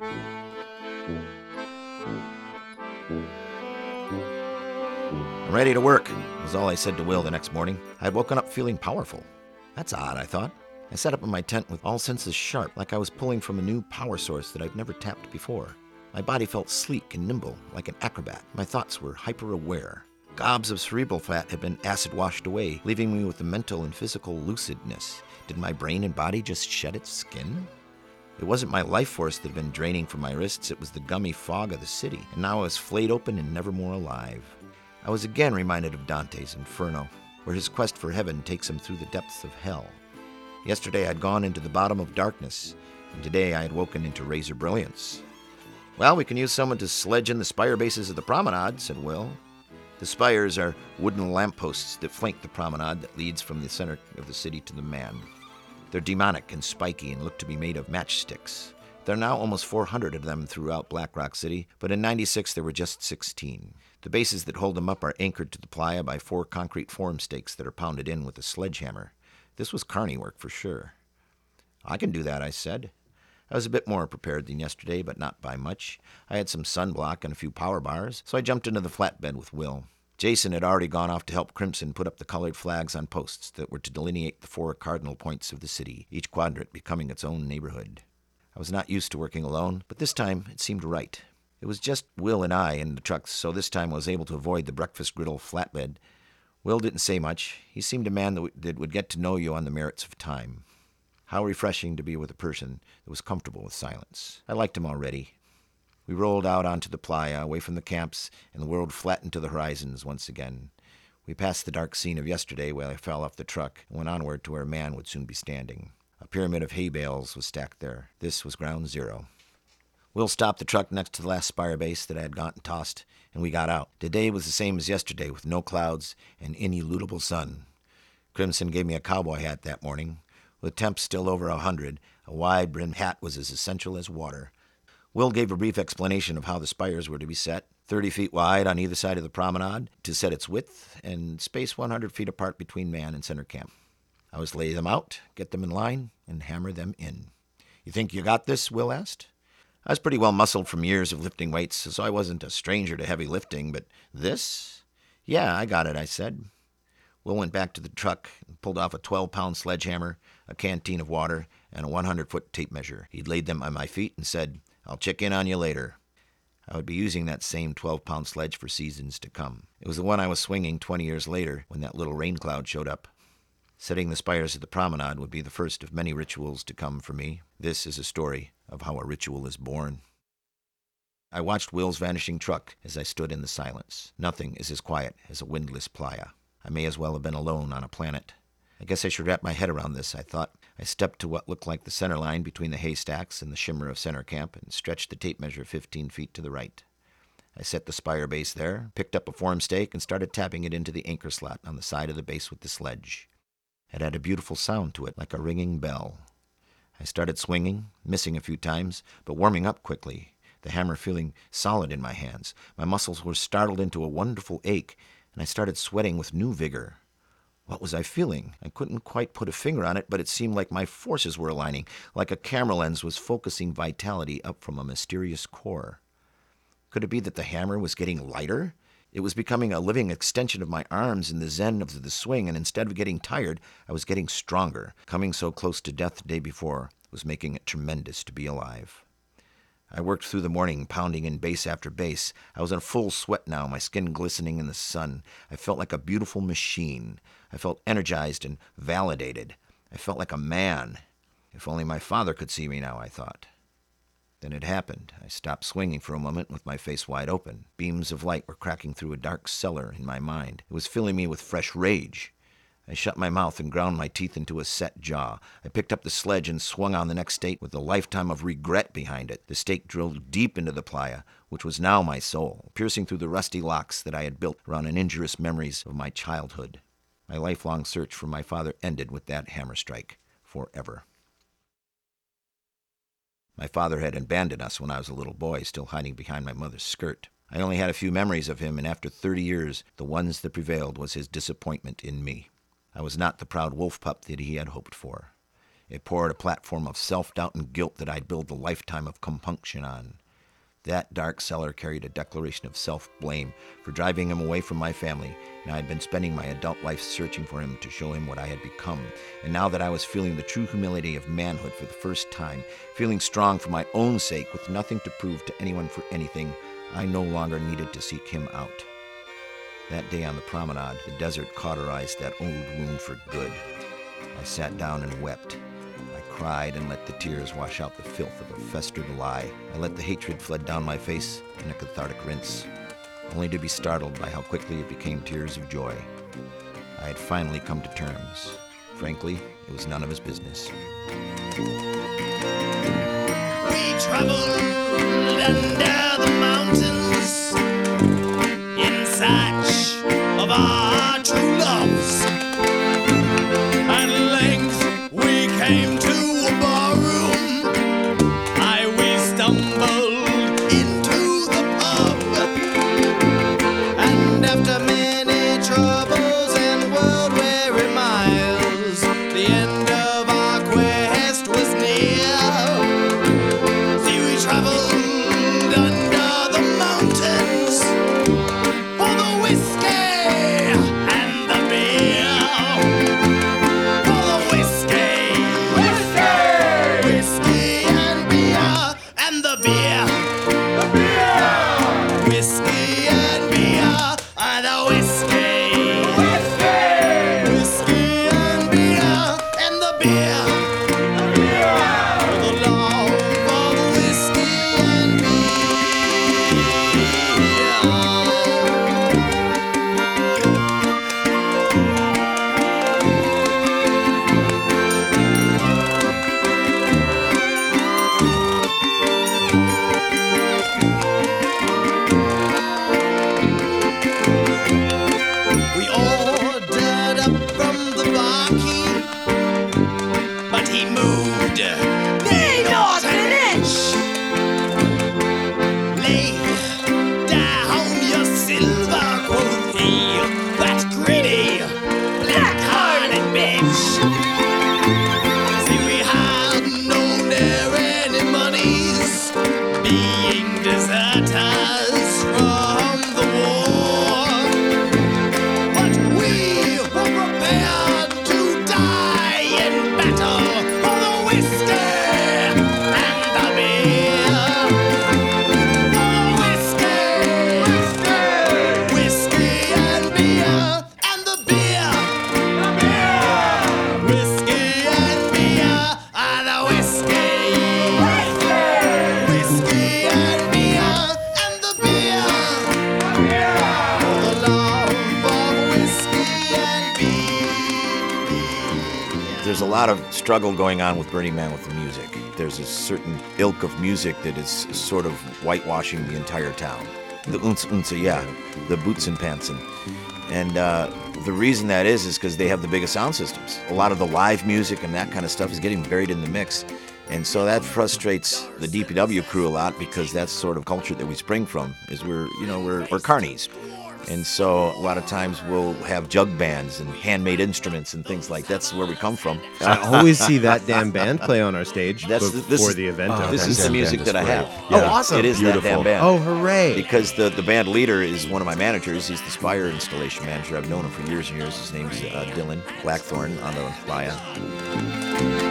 I'm ready to work, was all I said to Will the next morning. I had woken up feeling powerful. That's odd, I thought. I sat up in my tent with all senses sharp, like I was pulling from a new power source that I'd never tapped before. My body felt sleek and nimble, like an acrobat. My thoughts were hyper aware. Gobs of cerebral fat had been acid washed away, leaving me with a mental and physical lucidness. Did my brain and body just shed its skin? It wasn't my life force that had been draining from my wrists, it was the gummy fog of the city, and now I was flayed open and never more alive. I was again reminded of Dante's Inferno, where his quest for heaven takes him through the depths of hell. Yesterday I'd gone into the bottom of darkness, and today I had woken into razor brilliance. Well, we can use someone to sledge in the spire bases of the promenade, said Will. The spires are wooden lampposts that flank the promenade that leads from the center of the city to the man. They're demonic and spiky and look to be made of matchsticks. There are now almost 400 of them throughout Black Rock City, but in 96 there were just 16. The bases that hold them up are anchored to the playa by four concrete form stakes that are pounded in with a sledgehammer. This was carny work for sure. I can do that, I said. I was a bit more prepared than yesterday, but not by much. I had some sunblock and a few power bars, so I jumped into the flatbed with Will. Jason had already gone off to help Crimson put up the colored flags on posts that were to delineate the four cardinal points of the city, each quadrant becoming its own neighborhood. I was not used to working alone, but this time it seemed right. It was just Will and I in the trucks, so this time I was able to avoid the breakfast griddle flatbed. Will didn't say much. He seemed a man that would get to know you on the merits of time. How refreshing to be with a person that was comfortable with silence. I liked him already, we rolled out onto the playa, away from the camps, and the world flattened to the horizons once again. We passed the dark scene of yesterday where I fell off the truck and went onward to where a man would soon be standing. A pyramid of hay bales was stacked there. This was ground zero. Will stopped the truck next to the last spire base that I had gotten tossed, and we got out. Today was the same as yesterday, with no clouds and ineludible sun. Crimson gave me a cowboy hat that morning. With temps still over a hundred, a wide brimmed hat was as essential as water. Will gave a brief explanation of how the spires were to be set 30 feet wide on either side of the promenade to set its width, and space 100 feet apart between man and center camp. I was lay them out, get them in line, and hammer them in. You think you got this? Will asked. I was pretty well muscled from years of lifting weights, so I wasn't a stranger to heavy lifting, but this? Yeah, I got it, I said. Will went back to the truck and pulled off a 12 pound sledgehammer, a canteen of water, and a 100 foot tape measure. He'd laid them on my feet and said, I'll check in on you later. I would be using that same 12 pound sledge for seasons to come. It was the one I was swinging 20 years later when that little rain cloud showed up. Setting the spires of the promenade would be the first of many rituals to come for me. This is a story of how a ritual is born. I watched Will's vanishing truck as I stood in the silence. Nothing is as quiet as a windless playa. I may as well have been alone on a planet. I guess I should wrap my head around this, I thought. I stepped to what looked like the center line between the haystacks and the shimmer of center camp and stretched the tape measure 15 feet to the right. I set the spire base there, picked up a form stake, and started tapping it into the anchor slot on the side of the base with the sledge. It had a beautiful sound to it, like a ringing bell. I started swinging, missing a few times, but warming up quickly, the hammer feeling solid in my hands. My muscles were startled into a wonderful ache, and I started sweating with new vigor. What was I feeling? I couldn't quite put a finger on it, but it seemed like my forces were aligning, like a camera lens was focusing vitality up from a mysterious core. Could it be that the hammer was getting lighter? It was becoming a living extension of my arms in the zen of the swing, and instead of getting tired, I was getting stronger. Coming so close to death the day before was making it tremendous to be alive. I worked through the morning, pounding in base after base. I was in full sweat now, my skin glistening in the sun. I felt like a beautiful machine. I felt energized and validated. I felt like a man. If only my father could see me now, I thought. Then it happened. I stopped swinging for a moment with my face wide open. Beams of light were cracking through a dark cellar in my mind. It was filling me with fresh rage. I shut my mouth and ground my teeth into a set jaw. I picked up the sledge and swung on the next stake with a lifetime of regret behind it. The stake drilled deep into the playa, which was now my soul, piercing through the rusty locks that I had built around an injurious memories of my childhood. My lifelong search for my father ended with that hammer strike forever. My father had abandoned us when I was a little boy, still hiding behind my mother's skirt. I only had a few memories of him, and after thirty years, the ones that prevailed was his disappointment in me. I was not the proud wolf pup that he had hoped for. It poured a platform of self doubt and guilt that I'd build a lifetime of compunction on. That dark cellar carried a declaration of self blame for driving him away from my family, and I had been spending my adult life searching for him to show him what I had become. And now that I was feeling the true humility of manhood for the first time, feeling strong for my own sake with nothing to prove to anyone for anything, I no longer needed to seek him out. That day on the promenade, the desert cauterized that old wound for good. I sat down and wept. I cried and let the tears wash out the filth of a festered lie. I let the hatred flood down my face in a cathartic rinse, only to be startled by how quickly it became tears of joy. I had finally come to terms. Frankly, it was none of his business. We traveled There's a lot of struggle going on with Burning Man with the music. There's a certain ilk of music that is sort of whitewashing the entire town. The yeah, the boots and pants, and and uh, the reason that is is because they have the biggest sound systems. A lot of the live music and that kind of stuff is getting buried in the mix, and so that frustrates the DPW crew a lot because that's sort of culture that we spring from. Is we're you know we're we're carnies. And so a lot of times we'll have jug bands and handmade instruments and things like that's where we come from. I always see that damn band play on our stage That's the- before this is- the event. Oh, this that is the music that I have. great. Oh, awesome. It is Beautiful. that damn band. oh, hooray! Because the, the band leader is one of my managers. He's the Spire installation manager. I've known him for years and years. His name's uh, Dylan Blackthorn on the playa. We were